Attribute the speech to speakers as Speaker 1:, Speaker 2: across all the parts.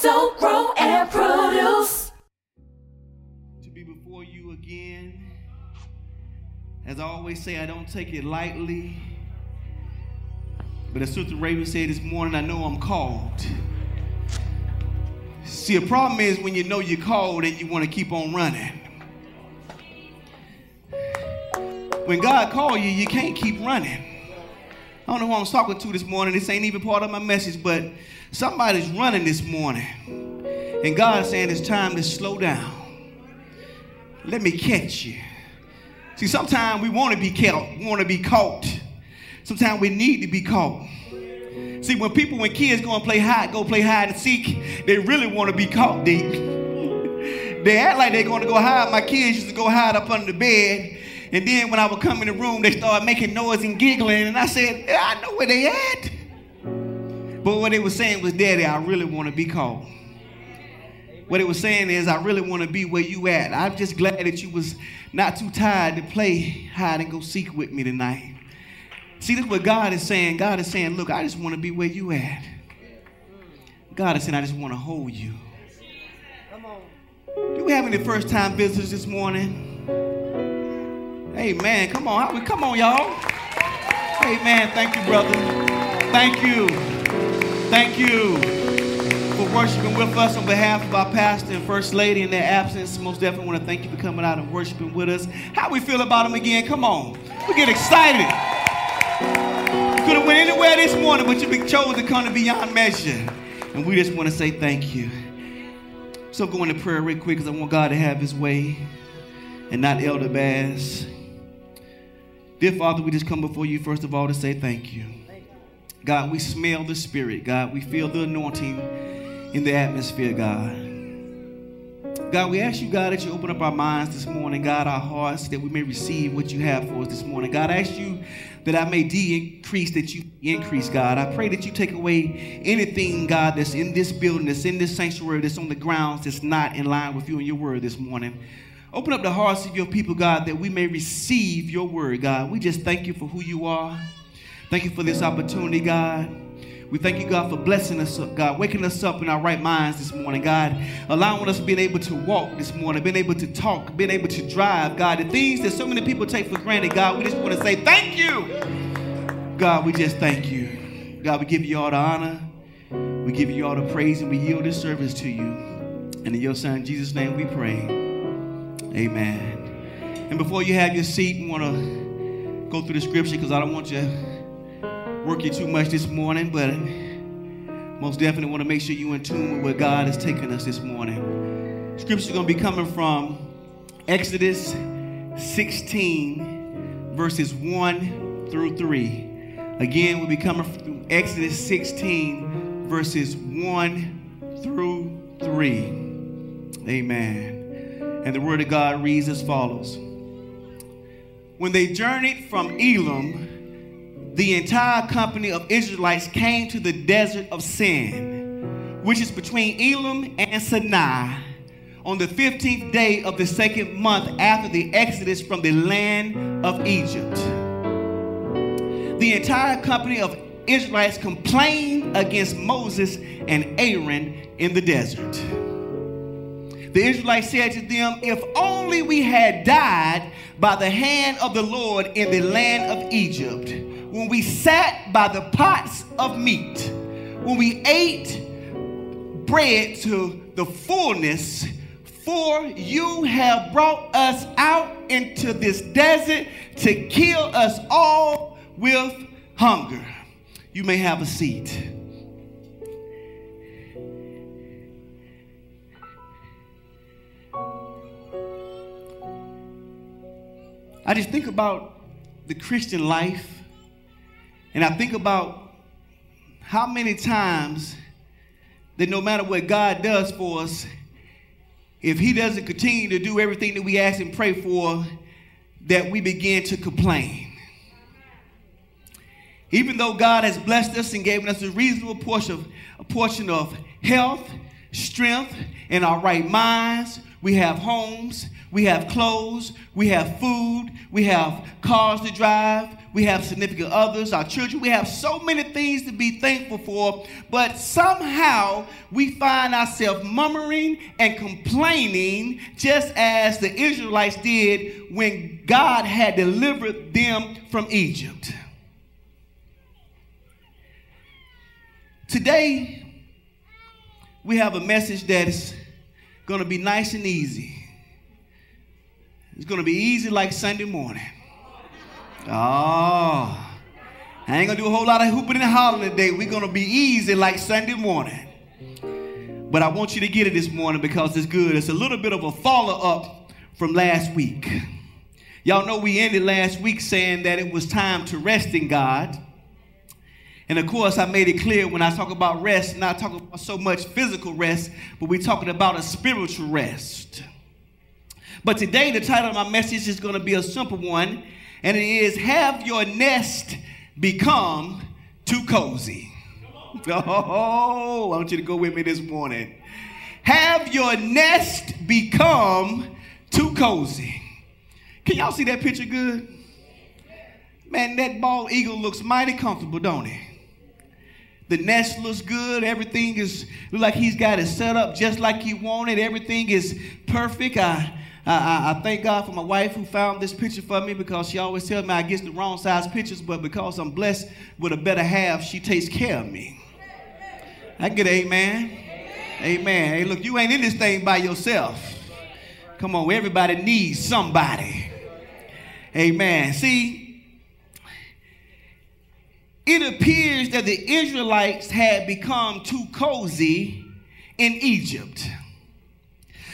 Speaker 1: So grow and produce.
Speaker 2: To be before you again. As I always say, I don't take it lightly. But as Sister Raven said this morning, I know I'm called. See, a problem is when you know you're called and you want to keep on running. When God called you, you can't keep running. I don't know who I was talking to this morning. This ain't even part of my message, but somebody's running this morning. And God's saying it's time to slow down. Let me catch you. See, sometimes we want to be caught, want to be caught. Sometimes we need to be caught. See, when people, when kids go and play hide, go play hide and seek, they really want to be caught deep. they act like they're going to go hide. My kids used to go hide up under the bed. And then when I would come in the room, they started making noise and giggling. And I said, I know where they at. But what they were saying was, Daddy, I really want to be caught. What it was saying is, I really want to be where you at. I'm just glad that you was not too tired to play hide and go seek with me tonight. See, this is what God is saying. God is saying, look, I just want to be where you at. God is saying, I just want to hold you. Come on. Do we have any first time visitors this morning? Man, come on. how Come on, y'all. Man, thank you, brother. Thank you. Thank you for worshiping with us on behalf of our pastor and first lady in their absence. Most definitely want to thank you for coming out and worshiping with us. How we feel about them again? Come on. We get excited. Could have went anywhere this morning, but you chose to come to beyond measure. And we just want to say thank you. So go into prayer real quick because I want God to have his way and not Elder Bass. Dear Father, we just come before you first of all to say thank you. God, we smell the Spirit. God, we feel the anointing in the atmosphere, God. God, we ask you, God, that you open up our minds this morning, God, our hearts, that we may receive what you have for us this morning. God, I ask you that I may decrease, that you increase, God. I pray that you take away anything, God, that's in this building, that's in this sanctuary, that's on the grounds, that's not in line with you and your word this morning. Open up the hearts of your people, God, that we may receive your word, God. We just thank you for who you are. Thank you for this opportunity, God. We thank you, God, for blessing us, God, waking us up in our right minds this morning, God, allowing us being able to walk this morning, being able to talk, being able to drive, God, the things that so many people take for granted, God, we just want to say thank you. God, we just thank you. God, we give you all the honor. We give you all the praise and we yield this service to you. And in your son, Jesus' name, we pray. Amen. And before you have your seat, we want to go through the scripture because I don't want you work you too much this morning, but most definitely want to make sure you're in tune with where God is taking us this morning. Scripture is going to be coming from Exodus 16, verses 1 through 3. Again, we'll be coming from Exodus 16, verses 1 through 3. Amen. And the word of God reads as follows When they journeyed from Elim, the entire company of Israelites came to the desert of Sin, which is between Elim and Sinai, on the 15th day of the second month after the exodus from the land of Egypt. The entire company of Israelites complained against Moses and Aaron in the desert. The Israelites said to them, If only we had died by the hand of the Lord in the land of Egypt when we sat by the pots of meat, when we ate bread to the fullness, for you have brought us out into this desert to kill us all with hunger. You may have a seat. I just think about the Christian life and I think about how many times that no matter what God does for us, if He doesn't continue to do everything that we ask and pray for, that we begin to complain. Even though God has blessed us and given us a reasonable portion of, a portion of health, strength, and our right minds, we have homes, we have clothes, we have food, we have cars to drive, we have significant others, our children. We have so many things to be thankful for, but somehow we find ourselves murmuring and complaining just as the Israelites did when God had delivered them from Egypt. Today, we have a message that is going to be nice and easy. It's going to be easy like Sunday morning. Oh, I ain't to do a whole lot of hooping and hollering today. We're to be easy like Sunday morning. But I want you to get it this morning because it's good. It's a little bit of a follow up from last week. Y'all know we ended last week saying that it was time to rest in God. And of course, I made it clear when I talk about rest, not talking about so much physical rest, but we're talking about a spiritual rest. But today, the title of my message is going to be a simple one, and it is Have Your Nest Become Too Cozy? Oh, I want you to go with me this morning. Have your nest become too cozy? Can y'all see that picture good? Man, that bald eagle looks mighty comfortable, don't it? The nest looks good. Everything is like he's got it set up just like he wanted. Everything is perfect. I, I, I, thank God for my wife who found this picture for me because she always tells me I get the wrong size pictures, but because I'm blessed with a better half, she takes care of me. I get amen. Amen. Hey, look, you ain't in this thing by yourself. Come on, everybody needs somebody. Amen. See, it appears that the Israelites had become too cozy in Egypt.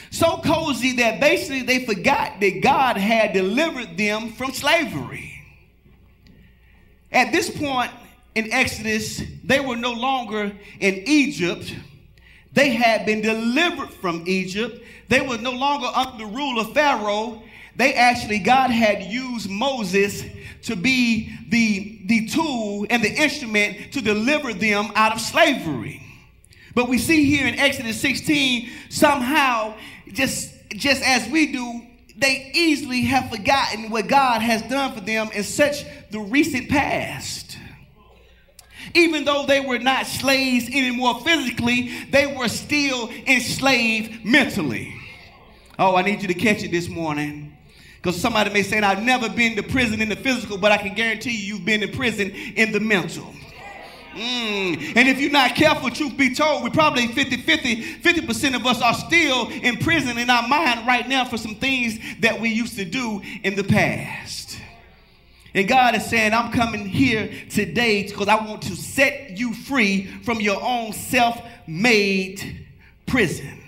Speaker 2: So cozy that basically they forgot that God had delivered them from slavery. At this point in Exodus, they were no longer in Egypt. They had been delivered from Egypt. They were no longer under the rule of Pharaoh. They actually, God had used Moses to be the, the tool and the instrument to deliver them out of slavery. But we see here in Exodus 16, somehow, just, just as we do, they easily have forgotten what God has done for them in such the recent past. Even though they were not slaves anymore physically, they were still enslaved mentally. Oh, I need you to catch it this morning. Because somebody may say, I've never been to prison in the physical, but I can guarantee you, you've been in prison in the mental. Mm. And if you're not careful, truth be told, we probably 50 50, 50% of us are still in prison in our mind right now for some things that we used to do in the past. And God is saying, I'm coming here today because I want to set you free from your own self made prison.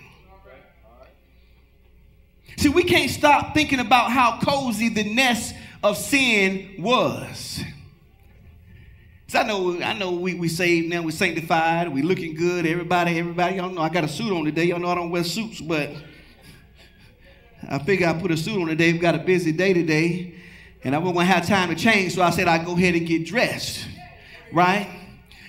Speaker 2: See, we can't stop thinking about how cozy the nest of sin was. I know, I know we, we saved now, we sanctified, we looking good, everybody, everybody, y'all know I got a suit on today. Y'all know I don't wear suits, but I figure I put a suit on today. We've got a busy day today, and I wasn't gonna have time to change, so I said I'd go ahead and get dressed. Right?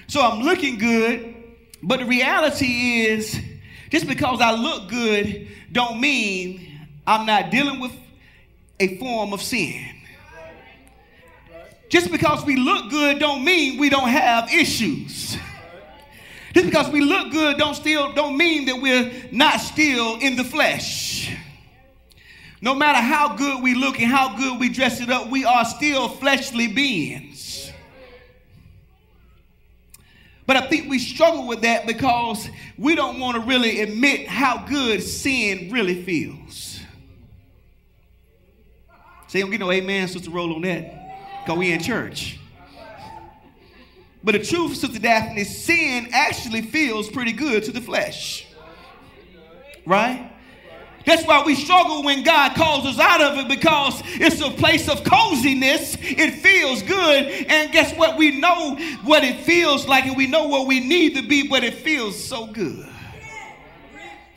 Speaker 2: So I'm looking good, but the reality is just because I look good don't mean I'm not dealing with a form of sin. Just because we look good don't mean we don't have issues. Just because we look good don't still don't mean that we're not still in the flesh. No matter how good we look and how good we dress it up, we are still fleshly beings. But I think we struggle with that because we don't want to really admit how good sin really feels. Say, don't get no amen, Sister Roll, on that. Because we in church. But the truth, Sister Daphne, sin actually feels pretty good to the flesh. Right? That's why we struggle when God calls us out of it because it's a place of coziness. It feels good. And guess what? We know what it feels like and we know what we need to be, but it feels so good.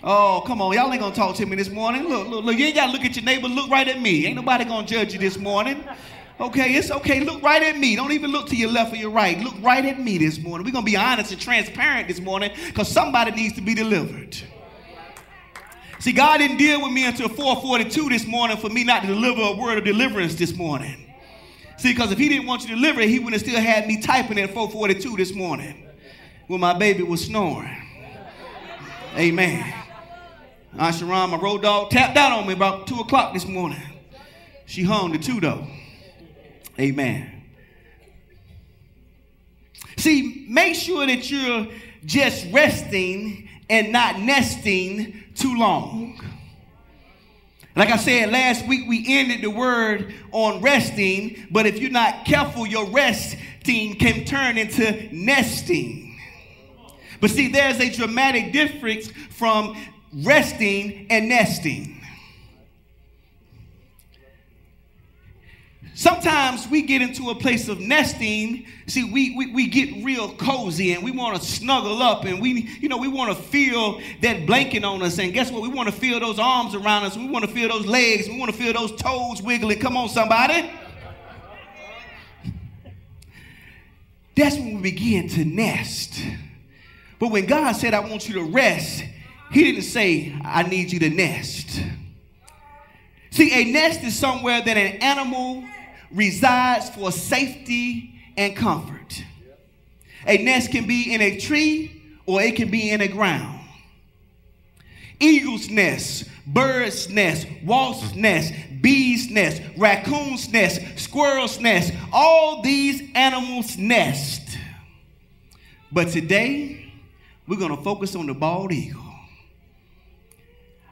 Speaker 2: Oh, come on. Y'all ain't gonna talk to me this morning. Look, look, look. You ain't gotta look at your neighbor. Look right at me. Ain't nobody gonna judge you this morning. Okay, it's okay. Look right at me. Don't even look to your left or your right. Look right at me this morning. We're gonna be honest and transparent this morning because somebody needs to be delivered. See, God didn't deal with me until 442 this morning for me not to deliver a word of deliverance this morning. See, because if he didn't want you to deliver it, he would have still had me typing at 442 this morning when my baby was snoring. Amen. Aunt Sharon, my road dog, tapped out on me about 2 o'clock this morning. She hung the two, though. Amen. See, make sure that you're just resting and not nesting too long. Like I said last week, we ended the word on resting, but if you're not careful, your resting can turn into nesting. But see, there's a dramatic difference from resting and nesting. Sometimes we get into a place of nesting. See, we, we, we get real cozy and we want to snuggle up and we, you know, we want to feel that blanket on us. And guess what? We want to feel those arms around us. We want to feel those legs. We want to feel those toes wiggling. Come on, somebody. That's when we begin to nest. But when God said, I want you to rest, He didn't say, I need you to nest. See, a nest is somewhere that an animal resides for safety and comfort. A nest can be in a tree or it can be in the ground. Eagle's nest, bird's nest, wasp's nest, bee's nest, raccoon's nest, squirrel's nest, all these animals nest. But today, we're going to focus on the bald eagle.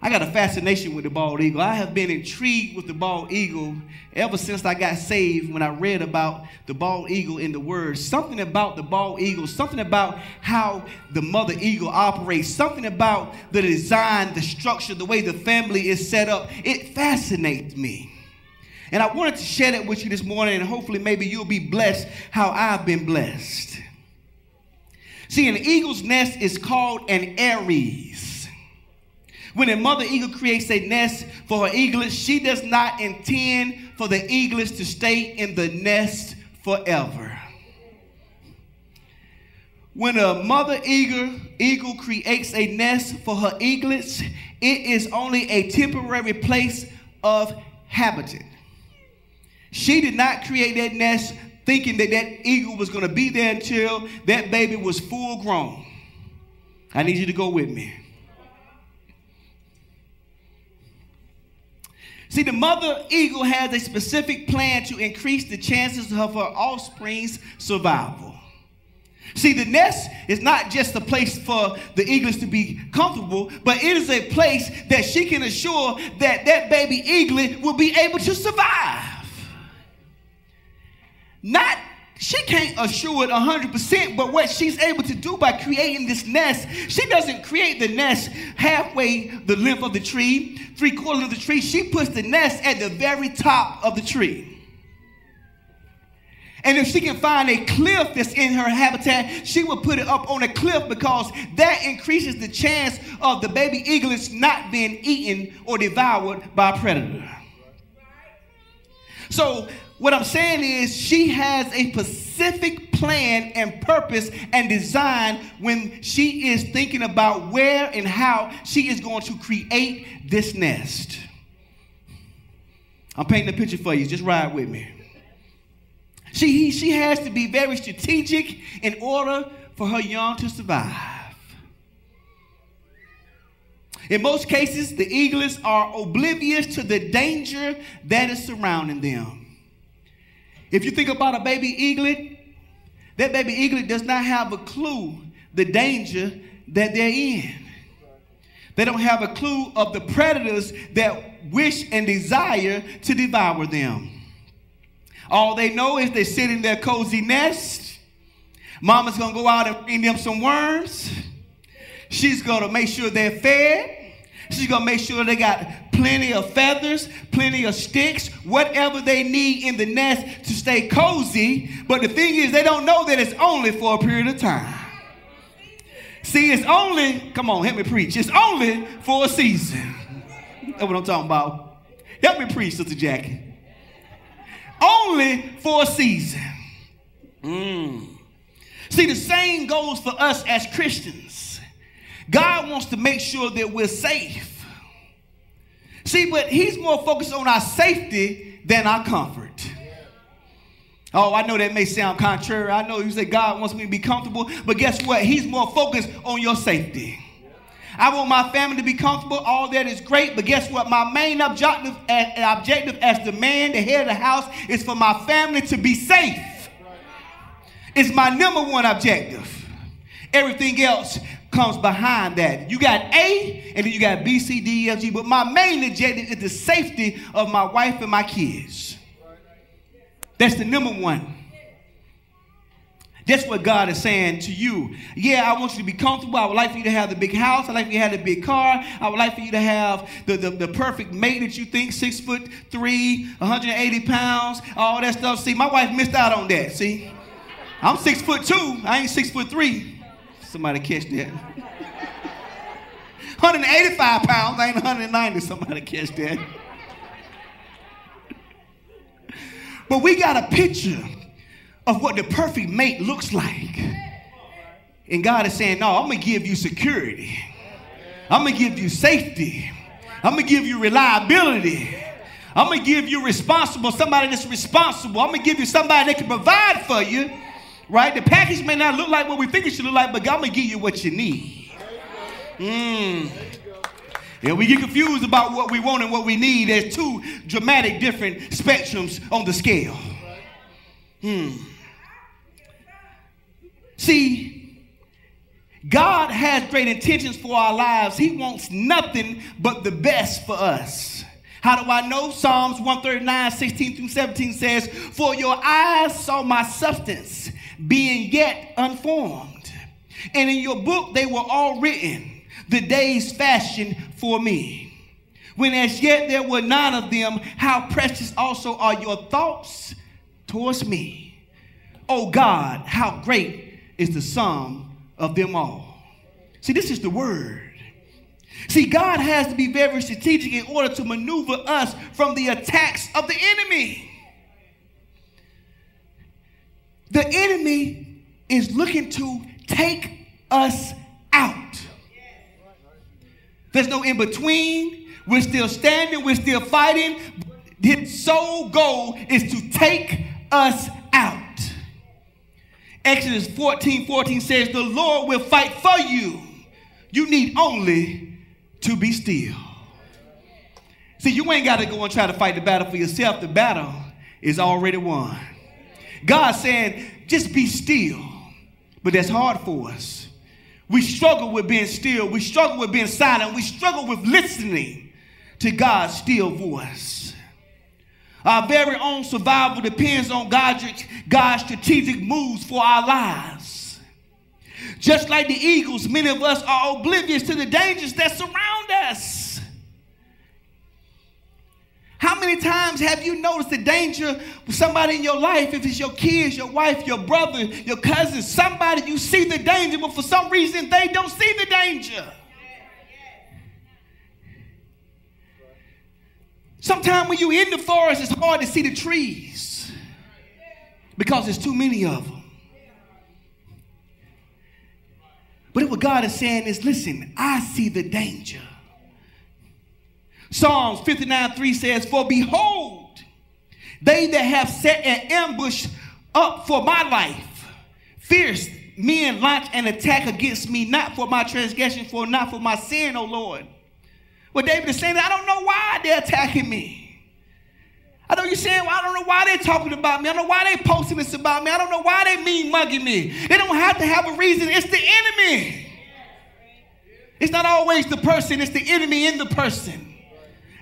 Speaker 2: I got a fascination with the bald eagle. I have been intrigued with the bald eagle ever since I got saved when I read about the bald eagle in the Word. Something about the bald eagle, something about how the mother eagle operates, something about the design, the structure, the way the family is set up. It fascinates me. And I wanted to share that with you this morning, and hopefully, maybe you'll be blessed how I've been blessed. See, an eagle's nest is called an aerie. When a mother eagle creates a nest for her eaglets, she does not intend for the eaglets to stay in the nest forever. When a mother eagle, eagle creates a nest for her eaglets, it is only a temporary place of habitat. She did not create that nest thinking that that eagle was going to be there until that baby was full grown. I need you to go with me. See, the mother eagle has a specific plan to increase the chances of her offspring's survival. See, the nest is not just a place for the eaglets to be comfortable, but it is a place that she can assure that that baby eaglet will be able to survive. Not she can't assure it 100%, but what she's able to do by creating this nest, she doesn't create the nest halfway the length of the tree, three quarters of the tree. She puts the nest at the very top of the tree. And if she can find a cliff that's in her habitat, she will put it up on a cliff because that increases the chance of the baby eaglets not being eaten or devoured by a predator. So what I'm saying is, she has a specific plan and purpose and design when she is thinking about where and how she is going to create this nest. I'm painting a picture for you. Just ride with me. She, she has to be very strategic in order for her young to survive. In most cases, the eaglets are oblivious to the danger that is surrounding them. If you think about a baby eaglet, that baby eaglet does not have a clue the danger that they're in. They don't have a clue of the predators that wish and desire to devour them. All they know is they sit in their cozy nest. Mama's gonna go out and bring them some worms. She's gonna make sure they're fed. She's gonna make sure they got plenty of feathers, plenty of sticks, whatever they need in the nest to stay cozy. But the thing is, they don't know that it's only for a period of time. See, it's only, come on, help me preach. It's only for a season. That's what I'm talking about. Help me preach, Sister Jackie. Only for a season. Mm. See, the same goes for us as Christians. God wants to make sure that we're safe. See, but he's more focused on our safety than our comfort. Oh, I know that may sound contrary. I know you say God wants me to be comfortable, but guess what? He's more focused on your safety. I want my family to be comfortable. All that is great, but guess what? My main objective, eh, objective as the man, the head of the house, is for my family to be safe. It's my number one objective. Everything else comes behind that. You got A, and then you got B, C, D, E, F, G. But my main objective is the safety of my wife and my kids. That's the number one. That's what God is saying to you. Yeah, I want you to be comfortable. I would like for you to have the big house. I'd like for you to have the big car. I would like for you to have the, the, the perfect mate that you think, six foot three, 180 pounds, all that stuff. See, my wife missed out on that. See, I'm six foot two. I ain't six foot three. Somebody catch that. 185 pounds, ain't 190. Somebody catch that. But we got a picture of what the perfect mate looks like. And God is saying, No, I'm gonna give you security, I'm gonna give you safety, I'm gonna give you reliability. I'm gonna give you responsible, somebody that's responsible. I'm gonna give you somebody that can provide for you, right? The package may not look like what we think it should look like, but I'm gonna give you what you need. Mm. And we get confused about what we want and what we need. There's two dramatic different spectrums on the scale. Hmm. See, God has great intentions for our lives. He wants nothing but the best for us. How do I know? Psalms 139, 16 through 17 says, For your eyes saw my substance, being yet unformed. And in your book they were all written the days fashioned for me. When as yet there were none of them, how precious also are your thoughts towards me. Oh God, how great is the sum of them all. See, this is the word. See, God has to be very strategic in order to maneuver us from the attacks of the enemy. The enemy is looking to take us out. There's no in between. We're still standing, we're still fighting. His sole goal is to take us out. Exodus 14 14 says, The Lord will fight for you. You need only to be still. See, you ain't got to go and try to fight the battle for yourself. The battle is already won. God saying, just be still. But that's hard for us. We struggle with being still. We struggle with being silent. We struggle with listening to God's still voice. Our very own survival depends on God's, God's strategic moves for our lives. Just like the eagles, many of us are oblivious to the dangers that surround us. How many times have you noticed the danger with somebody in your life? If it's your kids, your wife, your brother, your cousin, somebody, you see the danger, but for some reason they don't see the danger. Sometimes when you're in the forest, it's hard to see the trees because there's too many of them. But what God is saying is listen, I see the danger. Psalms 59 3 says, For behold, they that have set an ambush up for my life, fierce men launch an attack against me, not for my transgression, for not for my sin, O Lord. Well, David is saying, I don't know why they're attacking me. I know you're saying, well, I don't know why they're talking about me. I don't know why they're posting this about me. I don't know why they mean mugging me. They don't have to have a reason. It's the enemy. It's not always the person, it's the enemy in the person.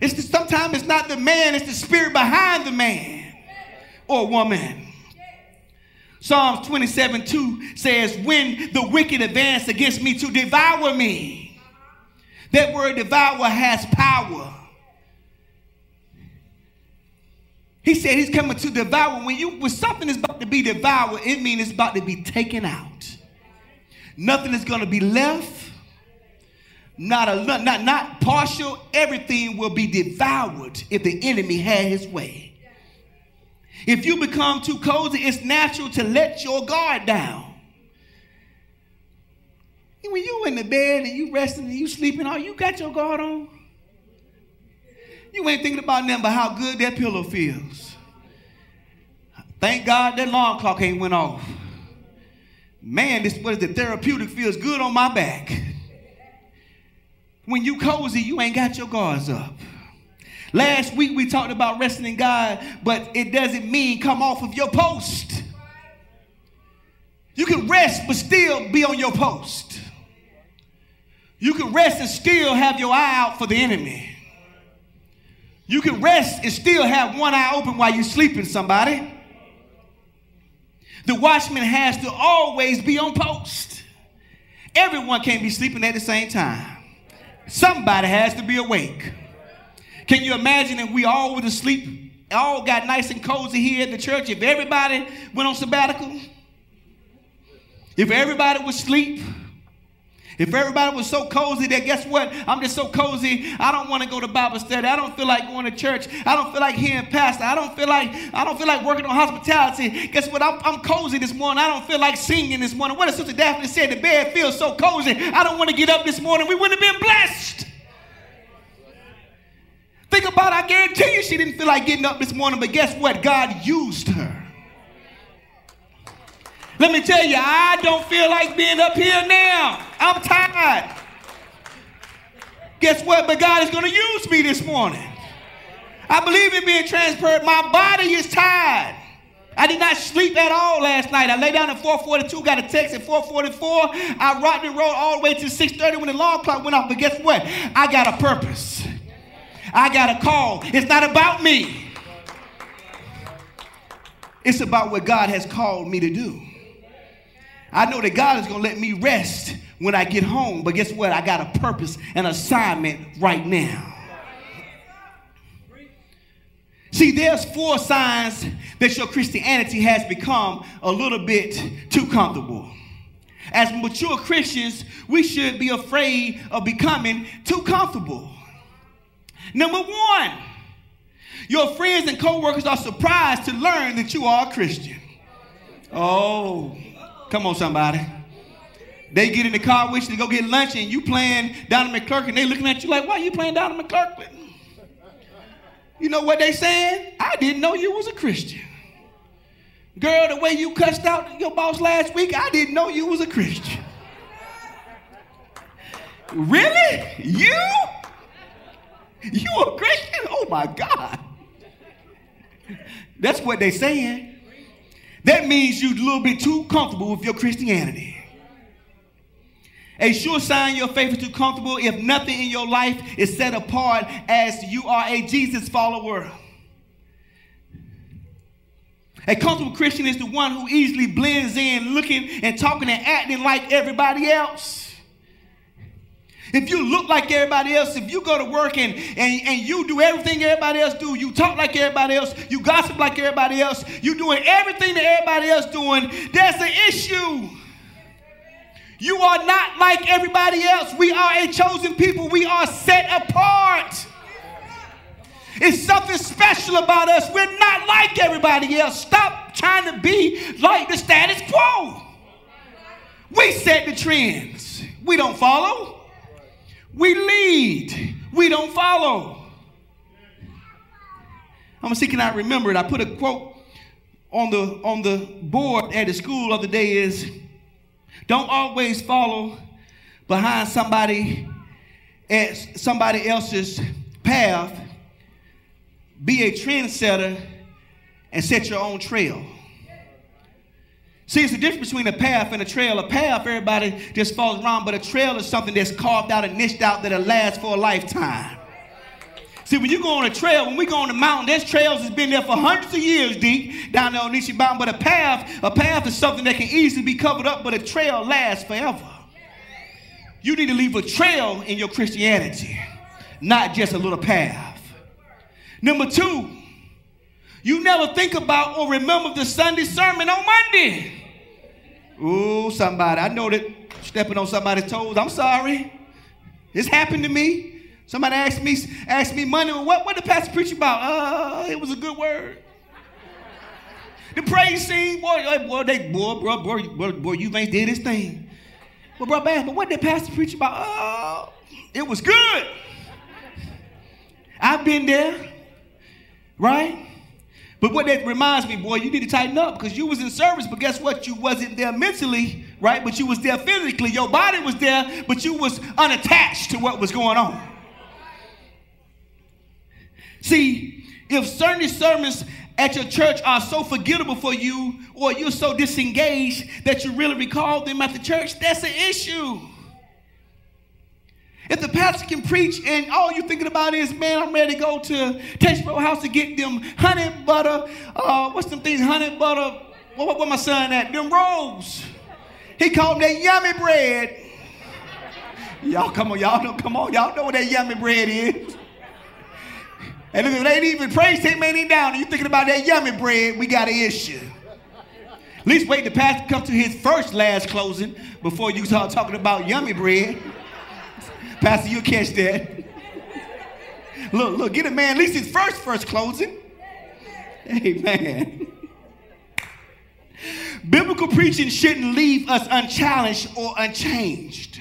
Speaker 2: It's the, sometimes it's not the man, it's the spirit behind the man or woman. Psalms 27 2 says, When the wicked advance against me to devour me, that word devour has power. He said he's coming to devour. When you when something is about to be devoured, it means it's about to be taken out. Nothing is going to be left not a not not partial everything will be devoured if the enemy had his way if you become too cozy it's natural to let your guard down when you in the bed and you resting and you sleeping all you got your guard on You ain't thinking about nothing but how good that pillow feels. Thank God that alarm clock ain't went off. Man, this what is the therapeutic feels good on my back. When you cozy, you ain't got your guards up. Last week we talked about resting in God, but it doesn't mean come off of your post. You can rest but still be on your post. You can rest and still have your eye out for the enemy. You can rest and still have one eye open while you're sleeping, somebody. The watchman has to always be on post. Everyone can't be sleeping at the same time. Somebody has to be awake. Can you imagine if we all were asleep, all got nice and cozy here at the church, if everybody went on sabbatical? If everybody would sleep? If everybody was so cozy that guess what? I'm just so cozy. I don't want to go to Bible study. I don't feel like going to church. I don't feel like hearing pastor. I don't feel like I don't feel like working on hospitality. Guess what? I'm, I'm cozy this morning. I don't feel like singing this morning. What if Sister Daphne said the bed feels so cozy? I don't want to get up this morning. We wouldn't have been blessed. Think about it. I guarantee you she didn't feel like getting up this morning, but guess what? God used her. Let me tell you, I don't feel like being up here now. I'm tired. Guess what? But God is going to use me this morning. I believe in being transparent. My body is tired. I did not sleep at all last night. I lay down at 4:42, got a text at 4:44. I rocked and rolled all the way to 6:30 when the alarm clock went off. But guess what? I got a purpose. I got a call. It's not about me. It's about what God has called me to do. I know that God is going to let me rest when I get home, but guess what? I got a purpose, and assignment right now. See, there's four signs that your Christianity has become a little bit too comfortable. As mature Christians, we should be afraid of becoming too comfortable. Number one, your friends and coworkers are surprised to learn that you are a Christian. Oh, Come on, somebody. They get in the car you to go get lunch, and you playing Donnie McClurkin. They looking at you like, why are you playing Donnie McClurkin? You know what they saying? I didn't know you was a Christian. Girl, the way you cussed out your boss last week, I didn't know you was a Christian. Really? You? You a Christian? Oh my God. That's what they saying. That means you're a little bit too comfortable with your Christianity. A sure sign your faith is too comfortable if nothing in your life is set apart as you are a Jesus follower. A comfortable Christian is the one who easily blends in, looking and talking and acting like everybody else. If you look like everybody else, if you go to work and, and, and you do everything everybody else do, you talk like everybody else, you gossip like everybody else, you're doing everything that everybody else doing, there's an issue. You are not like everybody else. We are a chosen people. We are set apart. It's something special about us. We're not like everybody else. Stop trying to be like the status quo. We set the trends. We don't follow. We lead, we don't follow. I'm gonna see, can I remember it? I put a quote on the on the board at the school the day is don't always follow behind somebody at somebody else's path. Be a trendsetter and set your own trail. See, it's the difference between a path and a trail. A path, everybody just falls around, but a trail is something that's carved out and niched out that'll last for a lifetime. See, when you go on a trail, when we go on the mountain, there's trails that's been there for hundreds of years deep down there on Nishi Mountain. But a path, a path is something that can easily be covered up, but a trail lasts forever. You need to leave a trail in your Christianity, not just a little path. Number two, you never think about or remember the Sunday sermon on Monday. Ooh, somebody. I know that stepping on somebody's toes. I'm sorry. It's happened to me. Somebody asked me, asked me Monday, what, what the pastor preach about? Uh, it was a good word. The praise scene, boy, boy, they, boy, bro, boy, boy, you ain't did this thing. Well, bro, man, but what did pastor preach about? Oh, it was good. I've been there, right? But what that reminds me, boy, you need to tighten up because you was in service, but guess what? You wasn't there mentally, right? But you was there physically. Your body was there, but you was unattached to what was going on. See, if certain sermons at your church are so forgettable for you, or you're so disengaged that you really recall them at the church, that's an issue. If the pastor can preach and all you're thinking about is, man, I'm ready to go to Texas House to get them honey butter, uh, what's them things, honey butter, what, what, my son at? Them rolls. He called them that yummy bread. Y'all come on, y'all know, come on, y'all know what that yummy bread is. And if it ain't even praise him, ain't even down, and you thinking about that yummy bread, we got an issue. At least wait the pastor come to his first last closing before you start talking about yummy bread. Pastor, you'll catch that. look, look, get a man at least his first first closing. Amen. Biblical preaching shouldn't leave us unchallenged or unchanged.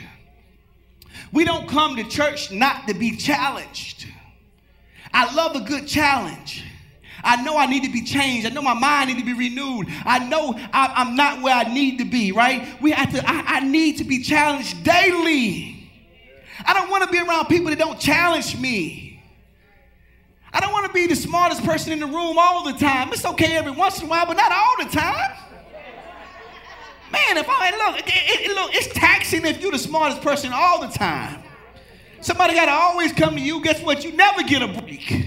Speaker 2: We don't come to church not to be challenged. I love a good challenge. I know I need to be changed. I know my mind need to be renewed. I know I, am not where I need to be, right? We have to, I, I need to be challenged daily. I don't want to be around people that don't challenge me. I don't want to be the smartest person in the room all the time. It's okay every once in a while, but not all the time. Man, if I look, it, it, look, it's taxing if you're the smartest person all the time. Somebody got to always come to you. Guess what? You never get a break.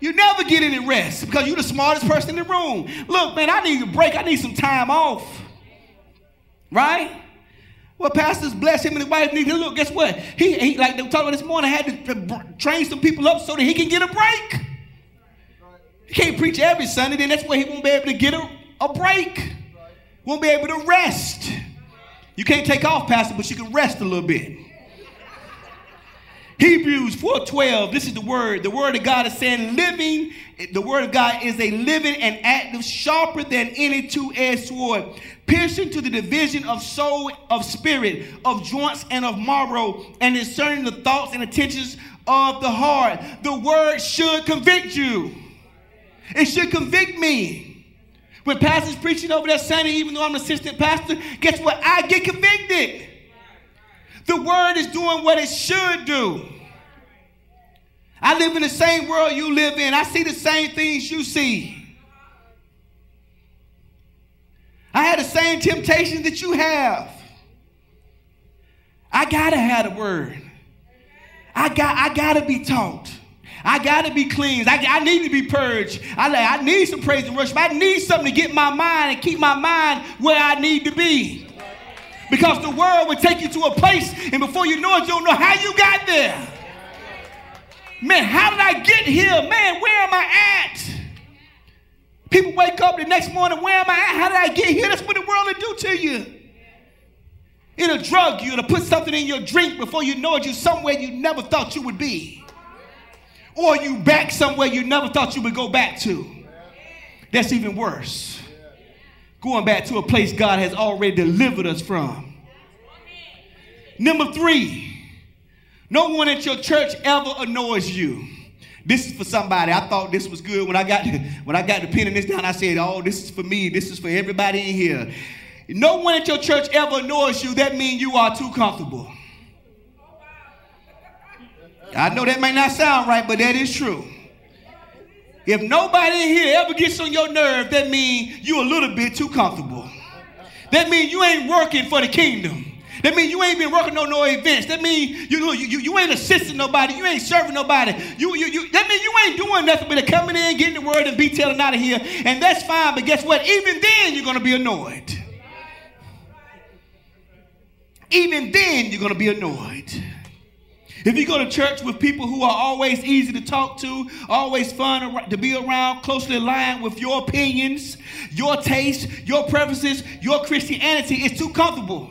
Speaker 2: You never get any rest because you're the smartest person in the room. Look, man, I need a break. I need some time off. Right? Well, pastors bless him and his wife need look. Guess what? He, he like they talked about this morning, had to train some people up so that he can get a break. He can't preach every Sunday, then that's why he won't be able to get a, a break. Won't be able to rest. You can't take off, Pastor, but you can rest a little bit. Hebrews 4:12, this is the word. The word of God is saying living, the word of God is a living and active, sharper than any two-edged sword, piercing to the division of soul, of spirit, of joints, and of marrow, and discerning the thoughts and intentions of the heart. The word should convict you. It should convict me. When pastor's preaching over that Sunday, even though I'm an assistant pastor, guess what? I get convicted. The word is doing what it should do. I live in the same world you live in. I see the same things you see. I had the same temptations that you have. I gotta have the word. I got I gotta be taught. I gotta be cleansed. I, I need to be purged. I, I need some praise and worship. I need something to get my mind and keep my mind where I need to be. Because the world will take you to a place, and before you know it, you don't know how you got there. Man, how did I get here? Man, where am I at? People wake up the next morning, where am I at? How did I get here? That's what the world will do to you. It'll drug you, it'll put something in your drink before you know it, you're somewhere you never thought you would be. Or you back somewhere you never thought you would go back to. That's even worse. Going back to a place God has already delivered us from. Number three, no one at your church ever annoys you. This is for somebody. I thought this was good when I got when I got to pinning this down. I said, "Oh, this is for me. This is for everybody in here." No one at your church ever annoys you. That means you are too comfortable. I know that may not sound right, but that is true. If nobody here ever gets on your nerve, that means you're a little bit too comfortable. That means you ain't working for the kingdom. That means you ain't been working on no events. That means you, you, you ain't assisting nobody. You ain't serving nobody. You, you, you, that means you ain't doing nothing but coming in, getting the word, and be telling out of here. And that's fine. But guess what? Even then, you're going to be annoyed. Even then, you're going to be annoyed. If you go to church with people who are always easy to talk to, always fun to be around, closely aligned with your opinions, your tastes, your preferences, your Christianity, it's too comfortable.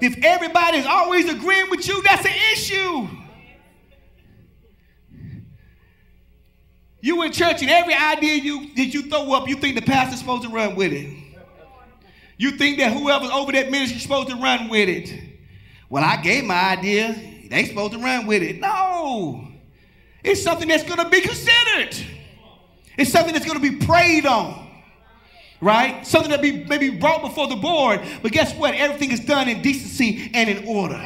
Speaker 2: If everybody's always agreeing with you, that's an issue. You in church and every idea you that you throw up, you think the pastor's supposed to run with it. You think that whoever's over that ministry is supposed to run with it. Well, I gave my idea. They supposed to run with it. No. It's something that's going to be considered. It's something that's going to be prayed on. Right? Something that be maybe brought before the board. But guess what? Everything is done in decency and in order.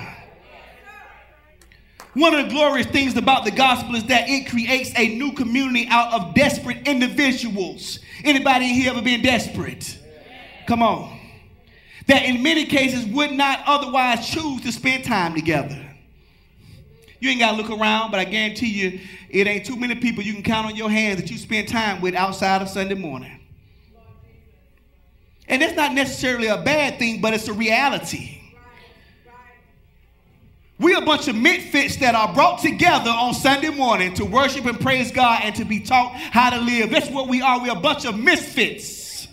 Speaker 2: One of the glorious things about the gospel is that it creates a new community out of desperate individuals. Anybody here ever been desperate? Come on. That in many cases would not otherwise choose to spend time together. You ain't got to look around, but I guarantee you, it ain't too many people you can count on your hands that you spend time with outside of Sunday morning. And it's not necessarily a bad thing, but it's a reality. We're a bunch of misfits that are brought together on Sunday morning to worship and praise God and to be taught how to live. That's what we are. We're a bunch of misfits.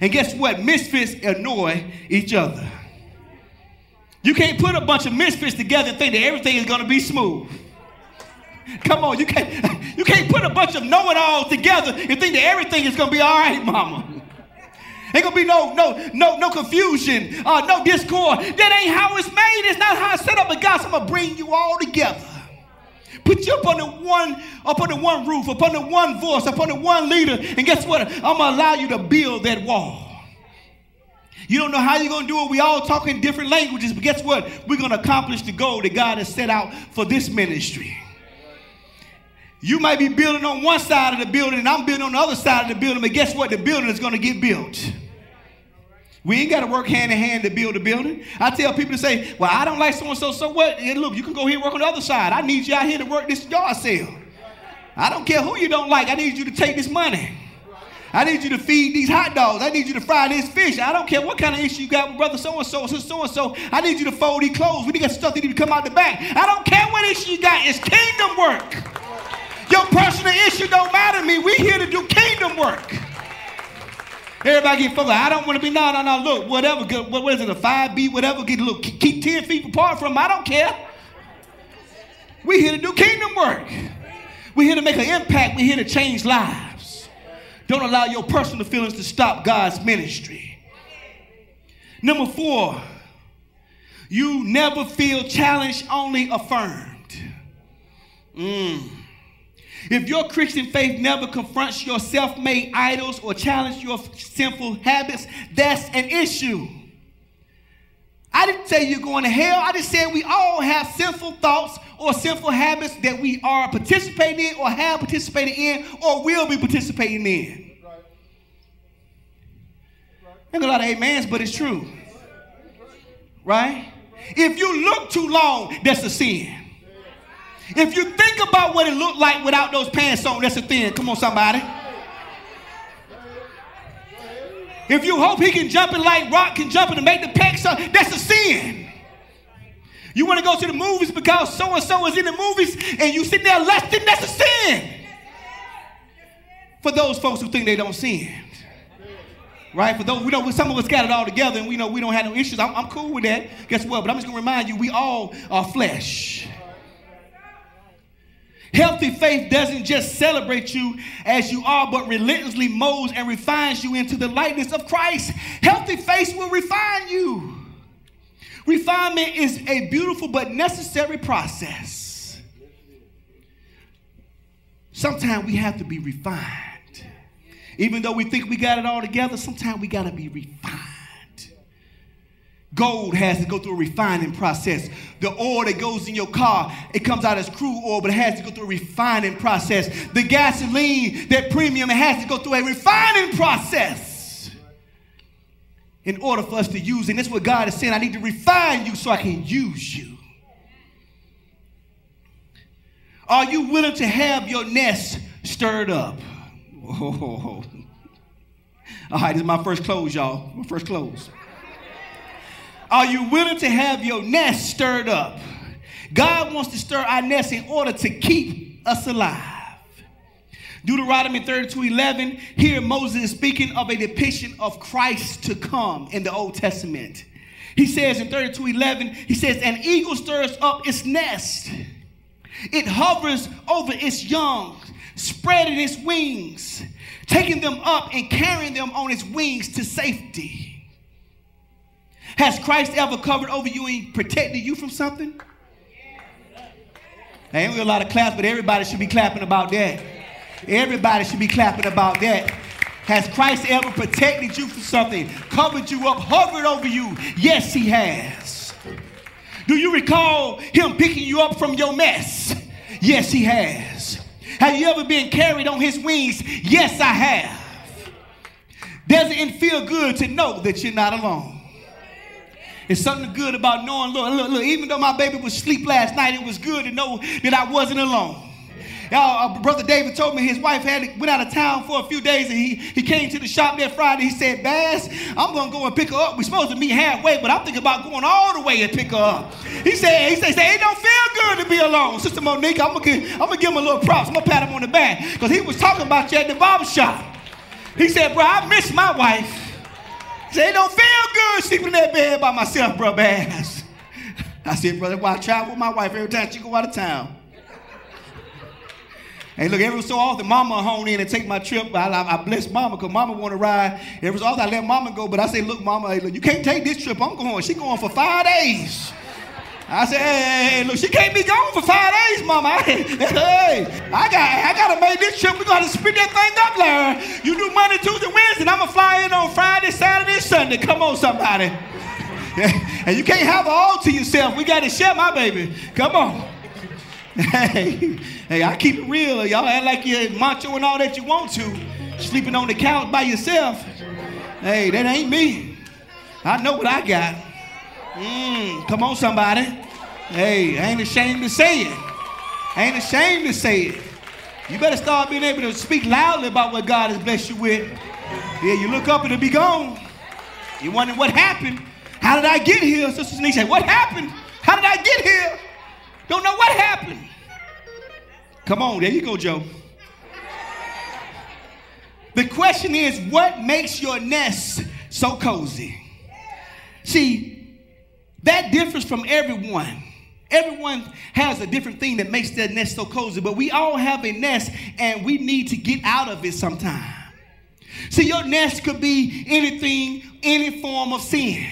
Speaker 2: And guess what? Misfits annoy each other. You can't put a bunch of misfits together and think that everything is going to be smooth. Come on, you can't, you can't put a bunch of know-it-alls together and think that everything is going to be all right, mama. Ain't gonna be no no no no confusion, uh, no discord. That ain't how it's made. It's not how it's set up. But God, I'm gonna bring you all together. Put you up under one, up under one roof, up under one voice, up under one leader. And guess what? I'm gonna allow you to build that wall. You don't know how you're going to do it. We all talk in different languages, but guess what? We're going to accomplish the goal that God has set out for this ministry. You might be building on one side of the building, and I'm building on the other side of the building, but guess what? The building is going to get built. We ain't got to work hand in hand to build a building. I tell people to say, Well, I don't like so and so, so what? And look, you can go here work on the other side. I need you out here to work this yard sale. I don't care who you don't like, I need you to take this money. I need you to feed these hot dogs. I need you to fry this fish. I don't care what kind of issue you got with brother so and so, so and so. I need you to fold these clothes. We got stuff that need to come out the back. I don't care what issue you got. It's kingdom work. Your personal issue don't matter to me. We here to do kingdom work. Everybody get focused. I don't want to be no, no, no. Look, whatever. Good. What, what is it? A five B, whatever. Get look, keep ten feet apart from. Them. I don't care. We here to do kingdom work. We here to make an impact. We here to change lives. Don't allow your personal feelings to stop God's ministry. Number four, you never feel challenged, only affirmed. Mm. If your Christian faith never confronts your self made idols or challenges your sinful habits, that's an issue. I didn't say you're going to hell. I just said we all have sinful thoughts or sinful habits that we are participating in or have participated in or will be participating in. Ain't a lot of amens, but it's true. Right? If you look too long, that's a sin. If you think about what it looked like without those pants on, that's a sin. Come on, somebody. If you hope he can jump in like rock can jump in and make the pecs up, that's a sin. You want to go to the movies because so and so is in the movies and you sitting there lusting, that's a sin. For those folks who think they don't sin. Right? For those, we know some of us got it all together and we know we don't have no issues. I'm, I'm cool with that. Guess what? But I'm just going to remind you, we all are flesh. Healthy faith doesn't just celebrate you as you are, but relentlessly molds and refines you into the likeness of Christ. Healthy faith will refine you. Refinement is a beautiful but necessary process. Sometimes we have to be refined. Even though we think we got it all together, sometimes we got to be refined. Gold has to go through a refining process. The oil that goes in your car, it comes out as crude oil, but it has to go through a refining process. The gasoline, that premium, it has to go through a refining process in order for us to use. And that's what God is saying. I need to refine you so I can use you. Are you willing to have your nest stirred up? Oh. All right, this is my first close, y'all. My first close. Are you willing to have your nest stirred up? God wants to stir our nest in order to keep us alive. Deuteronomy 32 11, here Moses is speaking of a depiction of Christ to come in the Old Testament. He says in 32 11, he says, An eagle stirs up its nest, it hovers over its young, spreading its wings, taking them up and carrying them on its wings to safety. Has Christ ever covered over you and protected you from something? Ain't a lot of claps, but everybody should be clapping about that. Everybody should be clapping about that. Has Christ ever protected you from something, covered you up, hovered over you? Yes, he has. Do you recall him picking you up from your mess? Yes, he has. Have you ever been carried on his wings? Yes, I have. Doesn't it feel good to know that you're not alone? It's something good about knowing, look, look, look, even though my baby was asleep last night, it was good to know that I wasn't alone. Y'all, uh, Brother David told me his wife had went out of town for a few days and he, he came to the shop that Friday. He said, Bass, I'm to go and pick her up. We're supposed to meet halfway, but I'm thinking about going all the way and pick her up. He said, he said, he said it don't feel good to be alone. Sister Monique, I'm to I'm gonna give him a little props. I'm to pat him on the back because he was talking about you at the barber shop. He said, bro, I miss my wife. Say, it don't feel good sleeping in that bed by myself, bro, Bass. I said, brother, why I travel with my wife every time she go out of town. Hey, look, every so often, mama hone in and take my trip. I, I, I bless mama because mama want to ride. Every so often, I let mama go, but I say, look, mama, you can't take this trip. I'm going. She going for five days. I said, hey, hey, look, she can't be gone for five days, mama. hey, I got, I gotta make this trip. We gotta split that thing up, Larry. You do Monday, Tuesday, Wednesday, and I'ma fly in on Friday, Saturday, Sunday. Come on, somebody. and you can't have all to yourself. We gotta share my baby. Come on. Hey, hey, I keep it real. Y'all act like you're macho and all that you want to. Sleeping on the couch by yourself. Hey, that ain't me. I know what I got. Mm, come on, somebody. Hey, I ain't ashamed to say it. Ain't ashamed to say it. You better start being able to speak loudly about what God has blessed you with. Yeah, you look up and it'll be gone. You wonder what happened. How did I get here? Sister Sneak said, What happened? How did I get here? Don't know what happened. Come on, there you go, Joe. The question is, what makes your nest so cozy? See, that differs from everyone. Everyone has a different thing that makes their nest so cozy, but we all have a nest and we need to get out of it sometime. See, your nest could be anything, any form of sin.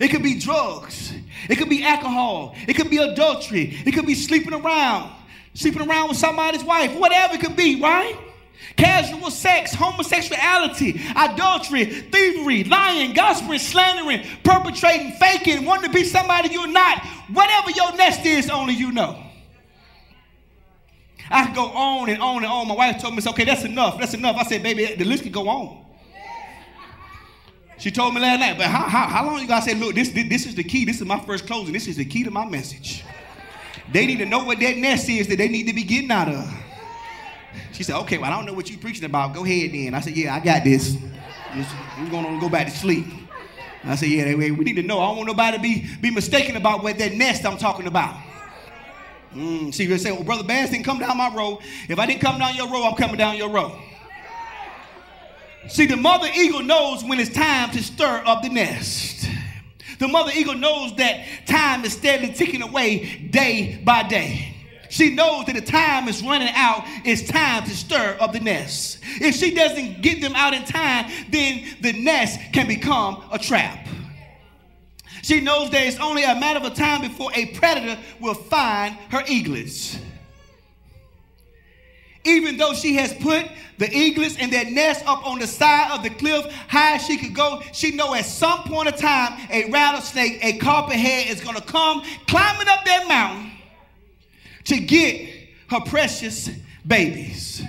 Speaker 2: It could be drugs. It could be alcohol. It could be adultery. It could be sleeping around, sleeping around with somebody's wife, whatever it could be, right? Casual sex, homosexuality, adultery, thievery, lying, gossiping, slandering, perpetrating, faking, wanting to be somebody you're not. Whatever your nest is, only you know. I could go on and on and on. My wife told me, okay, that's enough. That's enough. I said, baby, the list can go on. She told me last night, but how, how, how long you gotta say, look, this, this, this is the key. This is my first closing. This is the key to my message. They need to know what that nest is that they need to be getting out of. She said, okay, well, I don't know what you're preaching about. Go ahead then. I said, yeah, I got this. We're going to go back to sleep. I said, yeah, we need to know. I don't want nobody to be, be mistaken about what that nest I'm talking about. Mm, see, you say, well, Brother Bass didn't come down my road. If I didn't come down your road, I'm coming down your road. See, the mother eagle knows when it's time to stir up the nest. The mother eagle knows that time is steadily ticking away day by day. She knows that the time is running out. It's time to stir up the nest. If she doesn't get them out in time, then the nest can become a trap. She knows that it's only a matter of time before a predator will find her eaglets. Even though she has put the eaglets and their nest up on the side of the cliff, high as she could go, she know at some point of time a rattlesnake, a copperhead is going to come climbing up that mountain to get her precious babies.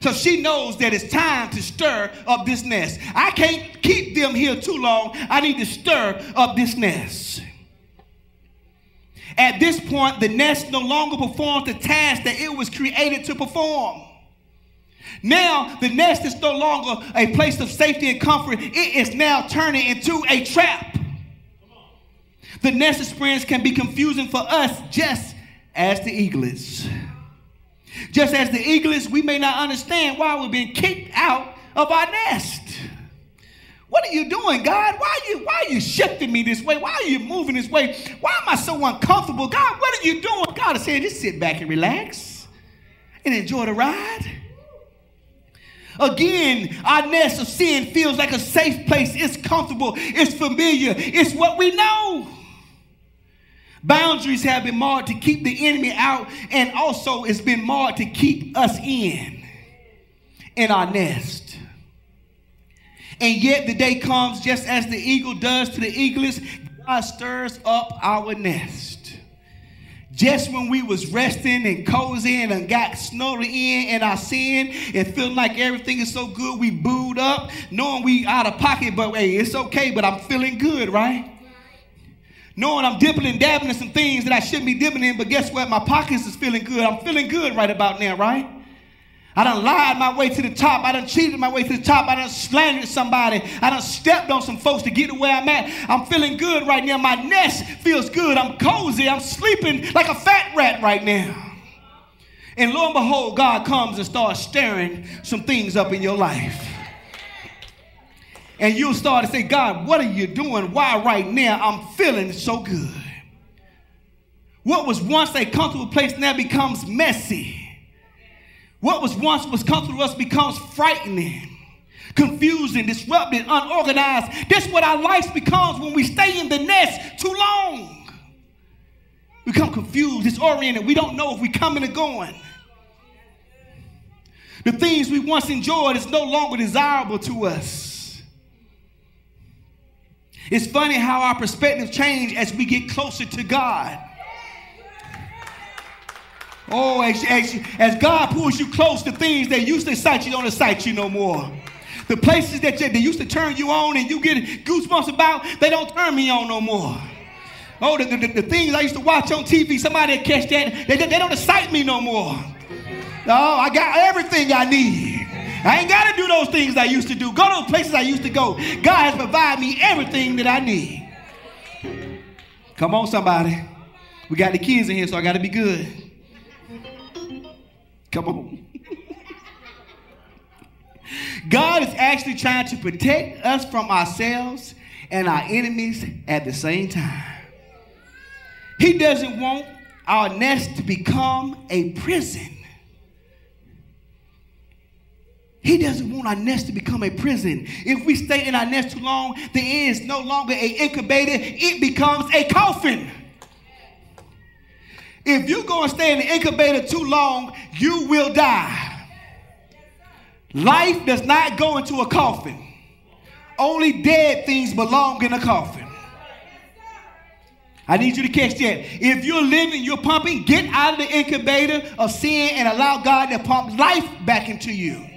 Speaker 2: So she knows that it's time to stir up this nest. I can't keep them here too long. I need to stir up this nest. At this point, the nest no longer performs the task that it was created to perform. Now, the nest is no longer a place of safety and comfort, it is now turning into a trap. The nest experience can be confusing for us just as the eaglets. Just as the eaglets, we may not understand why we're being kicked out of our nest. What are you doing, God? Why are you why are you shifting me this way? Why are you moving this way? Why am I so uncomfortable? God, what are you doing? God is saying, just sit back and relax and enjoy the ride. Again, our nest of sin feels like a safe place. It's comfortable, it's familiar, it's what we know. Boundaries have been marked to keep the enemy out, and also it's been marked to keep us in, in our nest. And yet the day comes just as the eagle does to the eaglets, God stirs up our nest. Just when we was resting and cozy and got snuggled in in our sin and feeling like everything is so good, we booed up, knowing we out of pocket, but hey, it's okay, but I'm feeling good, right? Knowing I'm dipping and dabbing in some things that I shouldn't be dipping in, but guess what? My pockets is feeling good. I'm feeling good right about now, right? I done lied my way to the top. I done cheated my way to the top. I done slandered somebody. I done stepped on some folks to get to where I'm at. I'm feeling good right now. My nest feels good. I'm cozy. I'm sleeping like a fat rat right now. And lo and behold, God comes and starts stirring some things up in your life. And you'll start to say, God, what are you doing? Why right now I'm feeling so good? What was once a comfortable place now becomes messy. What was once was comfortable to us becomes frightening, confusing, disrupted, unorganized. That's what our life becomes when we stay in the nest too long. We become confused, disoriented. We don't know if we're coming or going. The things we once enjoyed is no longer desirable to us. It's funny how our perspective change as we get closer to God. Oh, as, as, as God pulls you close to things that used to excite you don't excite you no more. The places that you, they used to turn you on and you get goosebumps about, they don't turn me on no more. Oh, the, the, the things I used to watch on TV, somebody catch that, they, they don't excite me no more. Oh, I got everything I need. I ain't got to do those things I used to do. Go to those places I used to go. God has provided me everything that I need. Come on, somebody. We got the kids in here, so I got to be good. Come on. God is actually trying to protect us from ourselves and our enemies at the same time. He doesn't want our nest to become a prison. He doesn't want our nest to become a prison. If we stay in our nest too long, the end is no longer an incubator, it becomes a coffin. If you're going to stay in the incubator too long, you will die. Life does not go into a coffin. Only dead things belong in a coffin. I need you to catch that. If you're living, you're pumping, get out of the incubator of sin and allow God to pump life back into you.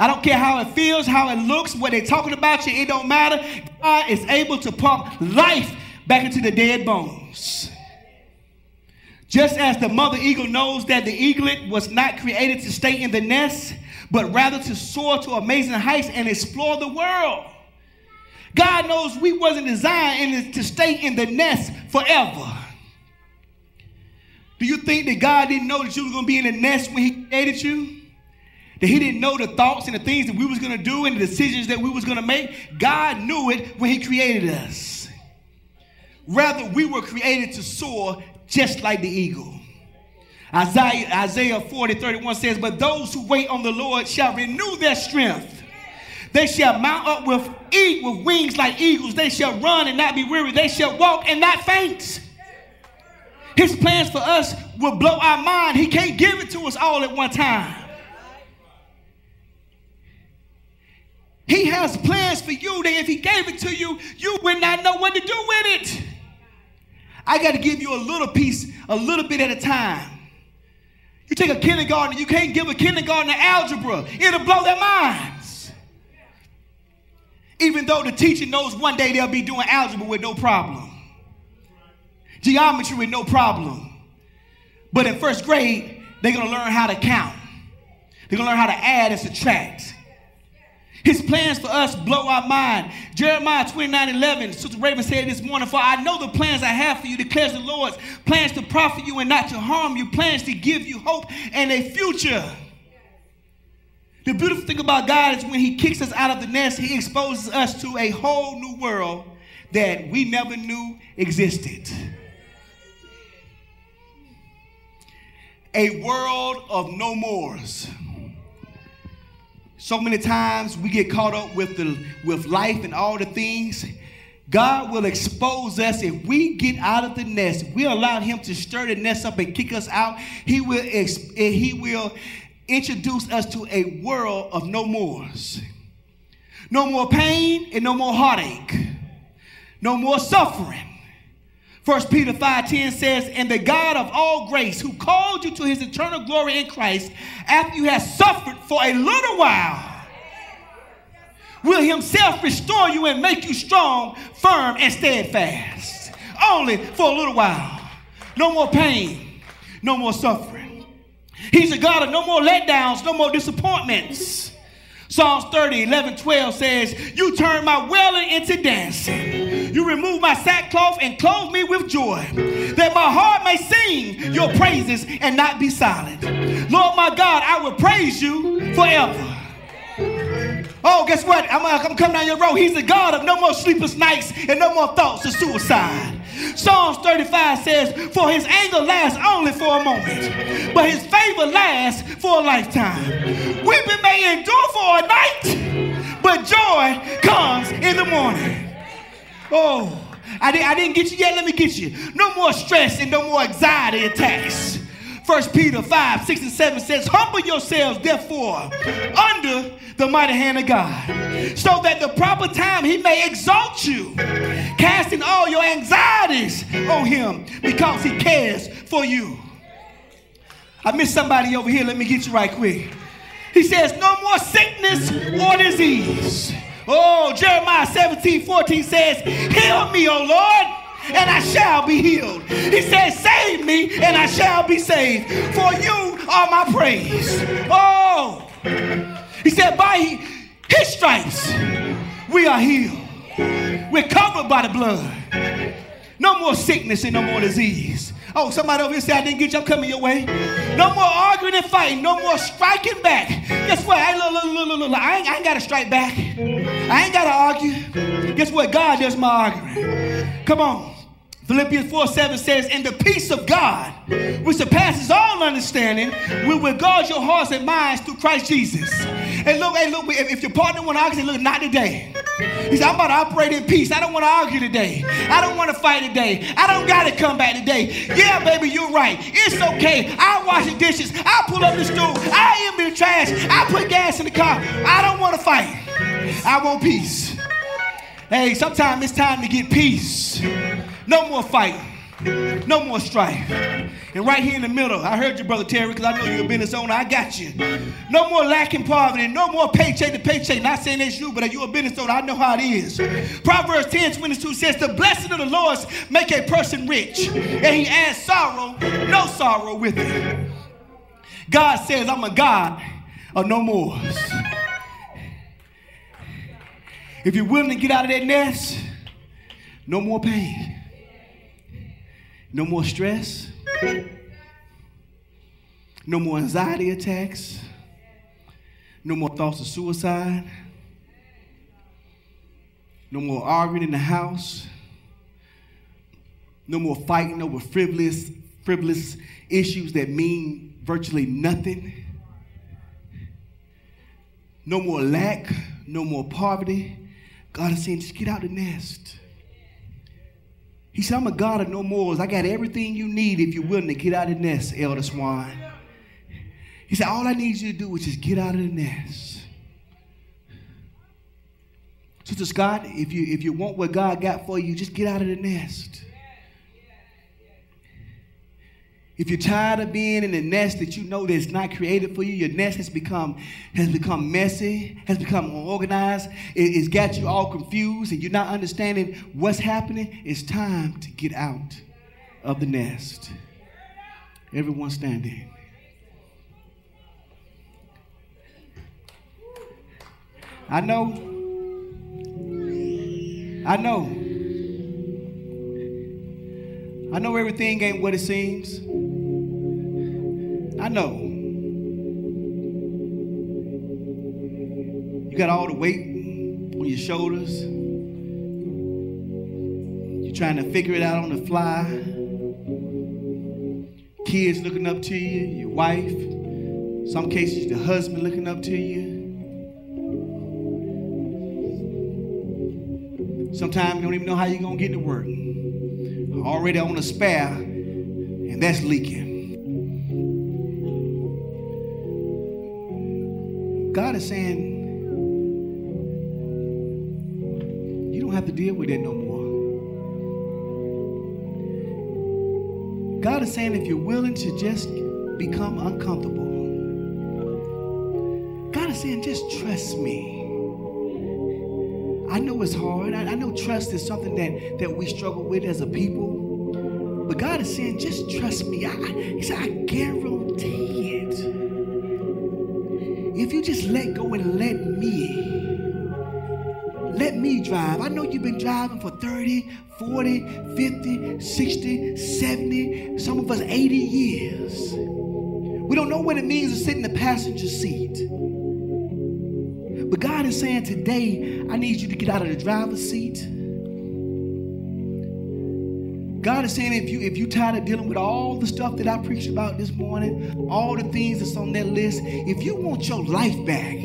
Speaker 2: I don't care how it feels, how it looks, what they're talking about you, it don't matter. God is able to pump life back into the dead bones. Just as the mother eagle knows that the eaglet was not created to stay in the nest, but rather to soar to amazing heights and explore the world. God knows we wasn't designed to stay in the nest forever. Do you think that God didn't know that you were going to be in the nest when he created you? That he didn't know the thoughts and the things that we was going to do and the decisions that we was going to make? God knew it when he created us. Rather, we were created to soar just like the eagle. Isaiah, Isaiah 40, 31 says, But those who wait on the Lord shall renew their strength. They shall mount up with, eat with wings like eagles. They shall run and not be weary. They shall walk and not faint. His plans for us will blow our mind. He can't give it to us all at one time. He has plans for you that if he gave it to you, you would not know what to do with it. I got to give you a little piece, a little bit at a time. You take a kindergarten, you can't give a kindergarten algebra, it'll blow their minds. Even though the teacher knows one day they'll be doing algebra with no problem, geometry with no problem. But in first grade, they're gonna learn how to count, they're gonna learn how to add and subtract. His plans for us blow our mind. Jeremiah 29 11, Sister Raven said this morning, For I know the plans I have for you, declares the Lord. Plans to profit you and not to harm you, plans to give you hope and a future. The beautiful thing about God is when He kicks us out of the nest, He exposes us to a whole new world that we never knew existed. A world of no mores. So many times we get caught up with the with life and all the things God will expose us if we get out of the nest. We allow Him to stir the nest up and kick us out. He will, ex- he will introduce us to a world of no mores. No more pain and no more heartache. No more suffering. 1 Peter 5:10 says, And the God of all grace, who called you to his eternal glory in Christ, after you have suffered for a little while, will himself restore you and make you strong, firm, and steadfast. Only for a little while. No more pain, no more suffering. He's a God of no more letdowns, no more disappointments. Psalms 30, 11, 12 says, You turn my wailing into dancing. You remove my sackcloth and clothe me with joy, that my heart may sing your praises and not be silent. Lord my God, I will praise you forever. Oh, guess what? I'm, I'm coming down your road. He's the God of no more sleepless nights and no more thoughts of suicide. Psalms 35 says, For his anger lasts only for a moment, but his favor lasts for a lifetime. Weeping may endure for a night, but joy comes in the morning. Oh, I, did, I didn't get you yet. Let me get you. No more stress and no more anxiety attacks. First Peter 5, 6, and 7 says, Humble yourselves, therefore, under the mighty hand of God, so that the proper time he may exalt you, casting all your anxieties on him because he cares for you. I missed somebody over here. Let me get you right quick. He says, No more sickness or disease. Oh, Jeremiah 17, 14 says, Heal me, O Lord and I shall be healed. He says, Save me, and I shall be saved. For you are my praise. Oh, he said, By his stripes we are healed. We're covered by the blood. No more sickness and no more disease. Oh, somebody over here said I didn't get you. I'm coming your way. No more arguing and fighting. No more striking back. Guess what? I, look, look, look, look, I ain't, I ain't got to strike back. I ain't got to argue. Guess what? God does my arguing. Come on. Philippians 4 7 says, And the peace of God, which surpasses all understanding, will regard your hearts and minds through Christ Jesus. And look, hey, look, if your partner want to argue, look, not today. He said, I'm about to operate in peace. I don't want to argue today. I don't want to fight today. I don't got to come back today. Yeah, baby, you're right. It's okay. I'll wash the dishes. I'll pull up the stool. I'll empty the trash. I'll put gas in the car. I don't want to fight. I want peace. Hey, sometimes it's time to get peace. No more fighting. No more strife. And right here in the middle, I heard you, Brother Terry, because I know you're a business owner. I got you. No more lacking poverty. No more paycheck to paycheck. Not saying that's you, but you're a business owner. I know how it is. Proverbs 10 22 says, The blessing of the Lord make a person rich, and he adds sorrow, no sorrow with it. God says, I'm a God of no more. If you're willing to get out of that nest, no more pain. No more stress. No more anxiety attacks. No more thoughts of suicide. No more arguing in the house. No more fighting over frivolous, frivolous issues that mean virtually nothing. No more lack. No more poverty. God is saying, just get out the nest. He said, I'm a God of no mores. I got everything you need if you're willing to get out of the nest, Elder Swan. He said, All I need you to do is just get out of the nest. Sister Scott, if you if you want what God got for you, just get out of the nest. If you're tired of being in a nest that you know that's not created for you, your nest has become has become messy, has become unorganized, it, it's got you all confused, and you're not understanding what's happening. It's time to get out of the nest. Everyone standing. I know. I know. I know everything ain't what it seems. Know. You got all the weight on your shoulders. You're trying to figure it out on the fly. Kids looking up to you, your wife, some cases the husband looking up to you. Sometimes you don't even know how you're going to get to work. Already on a spare, and that's leaking. God is saying, you don't have to deal with it no more. God is saying, if you're willing to just become uncomfortable, God is saying, just trust me. I know it's hard. I, I know trust is something that, that we struggle with as a people. But God is saying, just trust me. I, he said, I guarantee. If you just let go and let me, let me drive. I know you've been driving for 30, 40, 50, 60, 70, some of us 80 years. We don't know what it means to sit in the passenger seat. But God is saying today, I need you to get out of the driver's seat. God is saying if you if you tired of dealing with all the stuff that I preached about this morning, all the things that's on that list, if you want your life back,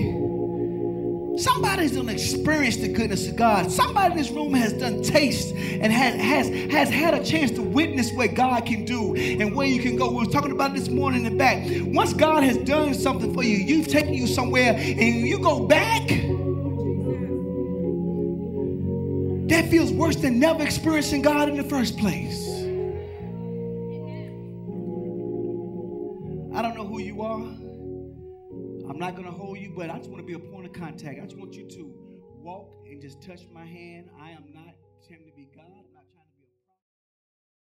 Speaker 2: somebody's done experienced the goodness of God. Somebody in this room has done taste and has has has had a chance to witness what God can do and where you can go. We were talking about this morning in the back. Once God has done something for you, you've taken you somewhere and you go back. Worse than never experiencing God in the first place. I don't know who you are. I'm not going to hold you, but I just want to be a point of contact. I just want you to walk and just touch my hand. I am not be